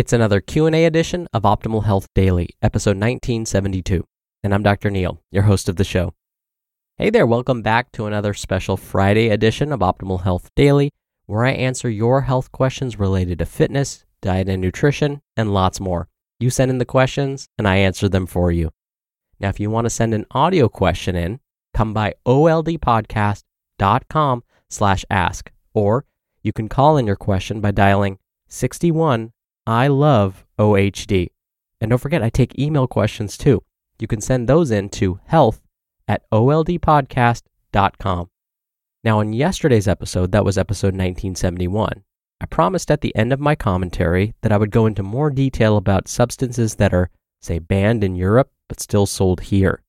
It's another Q&A edition of Optimal Health Daily, episode 1972, and I'm Dr. Neal, your host of the show. Hey there, welcome back to another special Friday edition of Optimal Health Daily, where I answer your health questions related to fitness, diet and nutrition, and lots more. You send in the questions and I answer them for you. Now, if you want to send an audio question in, come by oldpodcast.com slash ask, or you can call in your question by dialing 61 I love OHD. And don't forget, I take email questions too. You can send those in to health at oldpodcast.com. Now, in yesterday's episode, that was episode 1971, I promised at the end of my commentary that I would go into more detail about substances that are, say, banned in Europe but still sold here.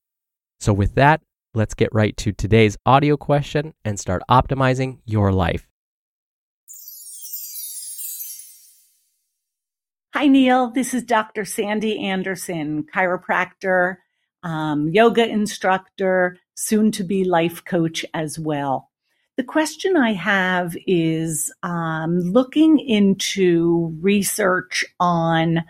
So, with that, let's get right to today's audio question and start optimizing your life. Hi, Neal. This is Dr. Sandy Anderson, chiropractor, um, yoga instructor, soon to be life coach as well. The question I have is um, looking into research on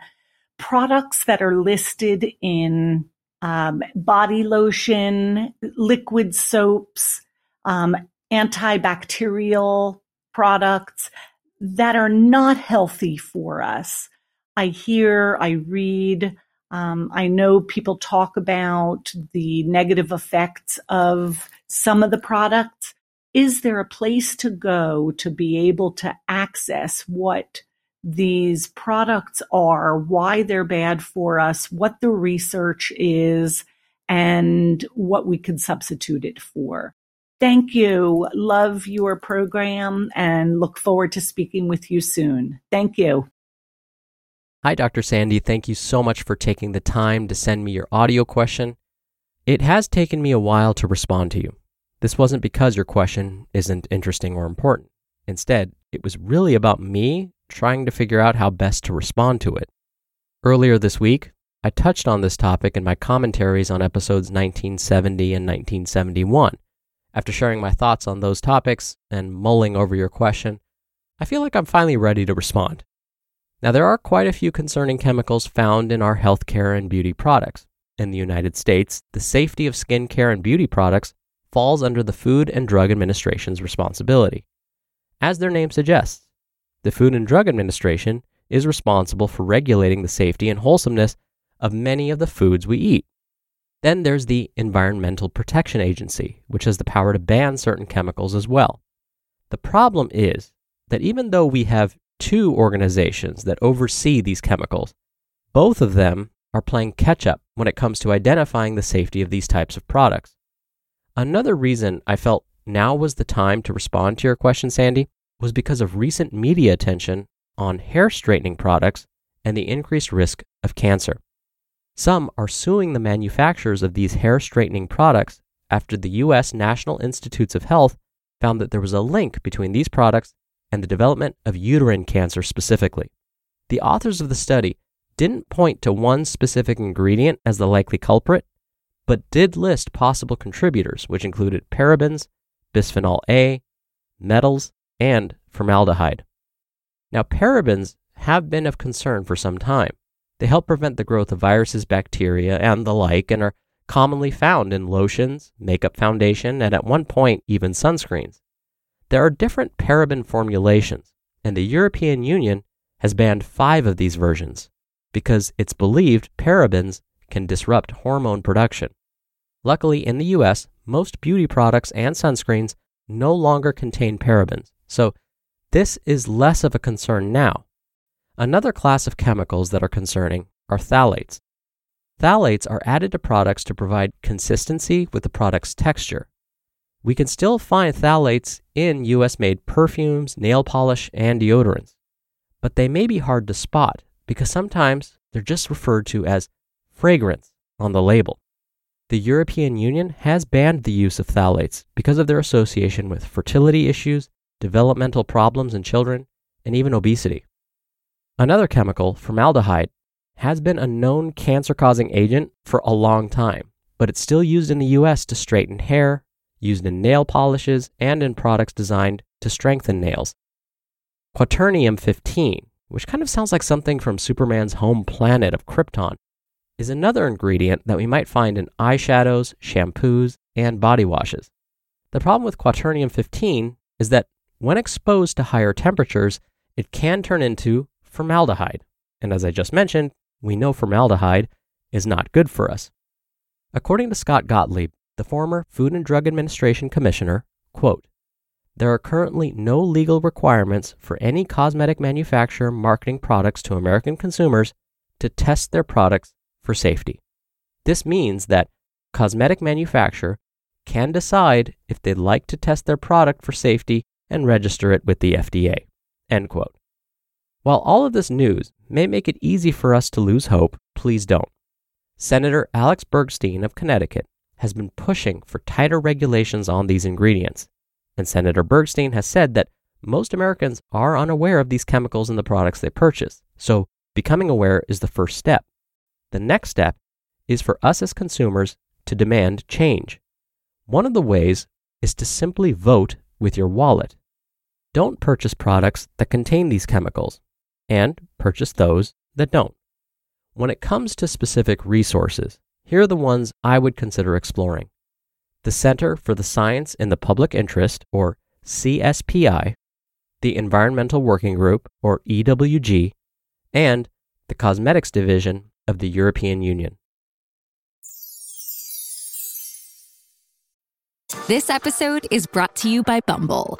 products that are listed in um, body lotion, liquid soaps, um, antibacterial products that are not healthy for us. I hear, I read, um, I know people talk about the negative effects of some of the products. Is there a place to go to be able to access what these products are, why they're bad for us, what the research is, and what we could substitute it for? Thank you. Love your program and look forward to speaking with you soon. Thank you. Hi, Dr. Sandy. Thank you so much for taking the time to send me your audio question. It has taken me a while to respond to you. This wasn't because your question isn't interesting or important. Instead, it was really about me trying to figure out how best to respond to it. Earlier this week, I touched on this topic in my commentaries on episodes 1970 and 1971. After sharing my thoughts on those topics and mulling over your question, I feel like I'm finally ready to respond. Now, there are quite a few concerning chemicals found in our healthcare and beauty products. In the United States, the safety of skincare and beauty products falls under the Food and Drug Administration's responsibility. As their name suggests, the Food and Drug Administration is responsible for regulating the safety and wholesomeness of many of the foods we eat. Then there's the Environmental Protection Agency, which has the power to ban certain chemicals as well. The problem is that even though we have two organizations that oversee these chemicals. Both of them are playing catch up when it comes to identifying the safety of these types of products. Another reason I felt now was the time to respond to your question, Sandy, was because of recent media attention on hair straightening products and the increased risk of cancer. Some are suing the manufacturers of these hair straightening products after the U.S. National Institutes of Health found that there was a link between these products and the development of uterine cancer specifically. The authors of the study didn't point to one specific ingredient as the likely culprit, but did list possible contributors, which included parabens, bisphenol A, metals, and formaldehyde. Now, parabens have been of concern for some time. They help prevent the growth of viruses, bacteria, and the like, and are commonly found in lotions, makeup foundation, and at one point, even sunscreens. There are different paraben formulations, and the European Union has banned five of these versions. because it's believed parabens can disrupt hormone production. Luckily, in the US, most beauty products and sunscreens no longer contain parabens, so this is less of a concern now. Another class of chemicals that are concerning are phthalates. Phthalates are added to products to provide consistency with the product's texture. We can still find phthalates in US made perfumes, nail polish, and deodorants, but they may be hard to spot because sometimes they're just referred to as fragrance on the label. The European Union has banned the use of phthalates because of their association with fertility issues, developmental problems in children, and even obesity. Another chemical, formaldehyde, has been a known cancer causing agent for a long time, but it's still used in the US to straighten hair, used in nail polishes, and in products designed to strengthen nails. Quaternium 15, which kind of sounds like something from Superman's home planet of Krypton, is another ingredient that we might find in eyeshadows, shampoos, and body washes. The problem with quaternium 15 is that when exposed to higher temperatures, it can turn into formaldehyde. And as I just mentioned, we know formaldehyde is not good for us. According to Scott Gottlieb, the former Food and Drug Administration commissioner, quote, there are currently no legal requirements for any cosmetic manufacturer marketing products to American consumers to test their products for safety. This means that cosmetic manufacturer can decide if they'd like to test their product for safety and register it with the FDA. End quote. While all of this news may make it easy for us to lose hope, please don't. Senator Alex Bergstein of Connecticut has been pushing for tighter regulations on these ingredients, and Senator Bergstein has said that most Americans are unaware of these chemicals in the products they purchase, so becoming aware is the first step. The next step is for us as consumers to demand change. One of the ways is to simply vote with your wallet. Don't purchase products that contain these chemicals, and purchase those that don't. When it comes to specific resources, here are the ones I would consider exploring the Center for the Science in the Public Interest, or CSPI, the Environmental Working Group, or EWG, and the Cosmetics Division of the European Union. This episode is brought to you by Bumble.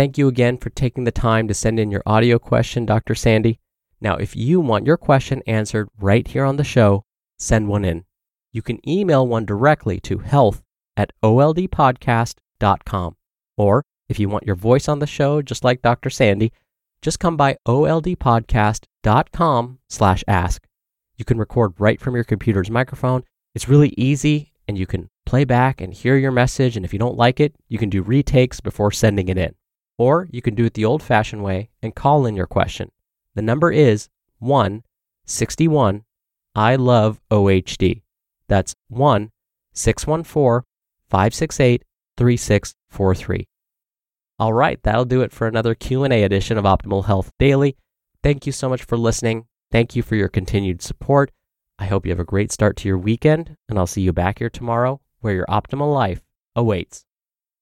Thank you again for taking the time to send in your audio question, Dr. Sandy. Now, if you want your question answered right here on the show, send one in. You can email one directly to health at oldpodcast.com. Or if you want your voice on the show, just like Dr. Sandy, just come by oldpodcast.com slash ask. You can record right from your computer's microphone. It's really easy and you can play back and hear your message. And if you don't like it, you can do retakes before sending it in. Or you can do it the old fashioned way and call in your question. The number is 1 61 I love OHD. That's 1 614 568 3643. All right, that'll do it for another Q&A edition of Optimal Health Daily. Thank you so much for listening. Thank you for your continued support. I hope you have a great start to your weekend, and I'll see you back here tomorrow where your optimal life awaits.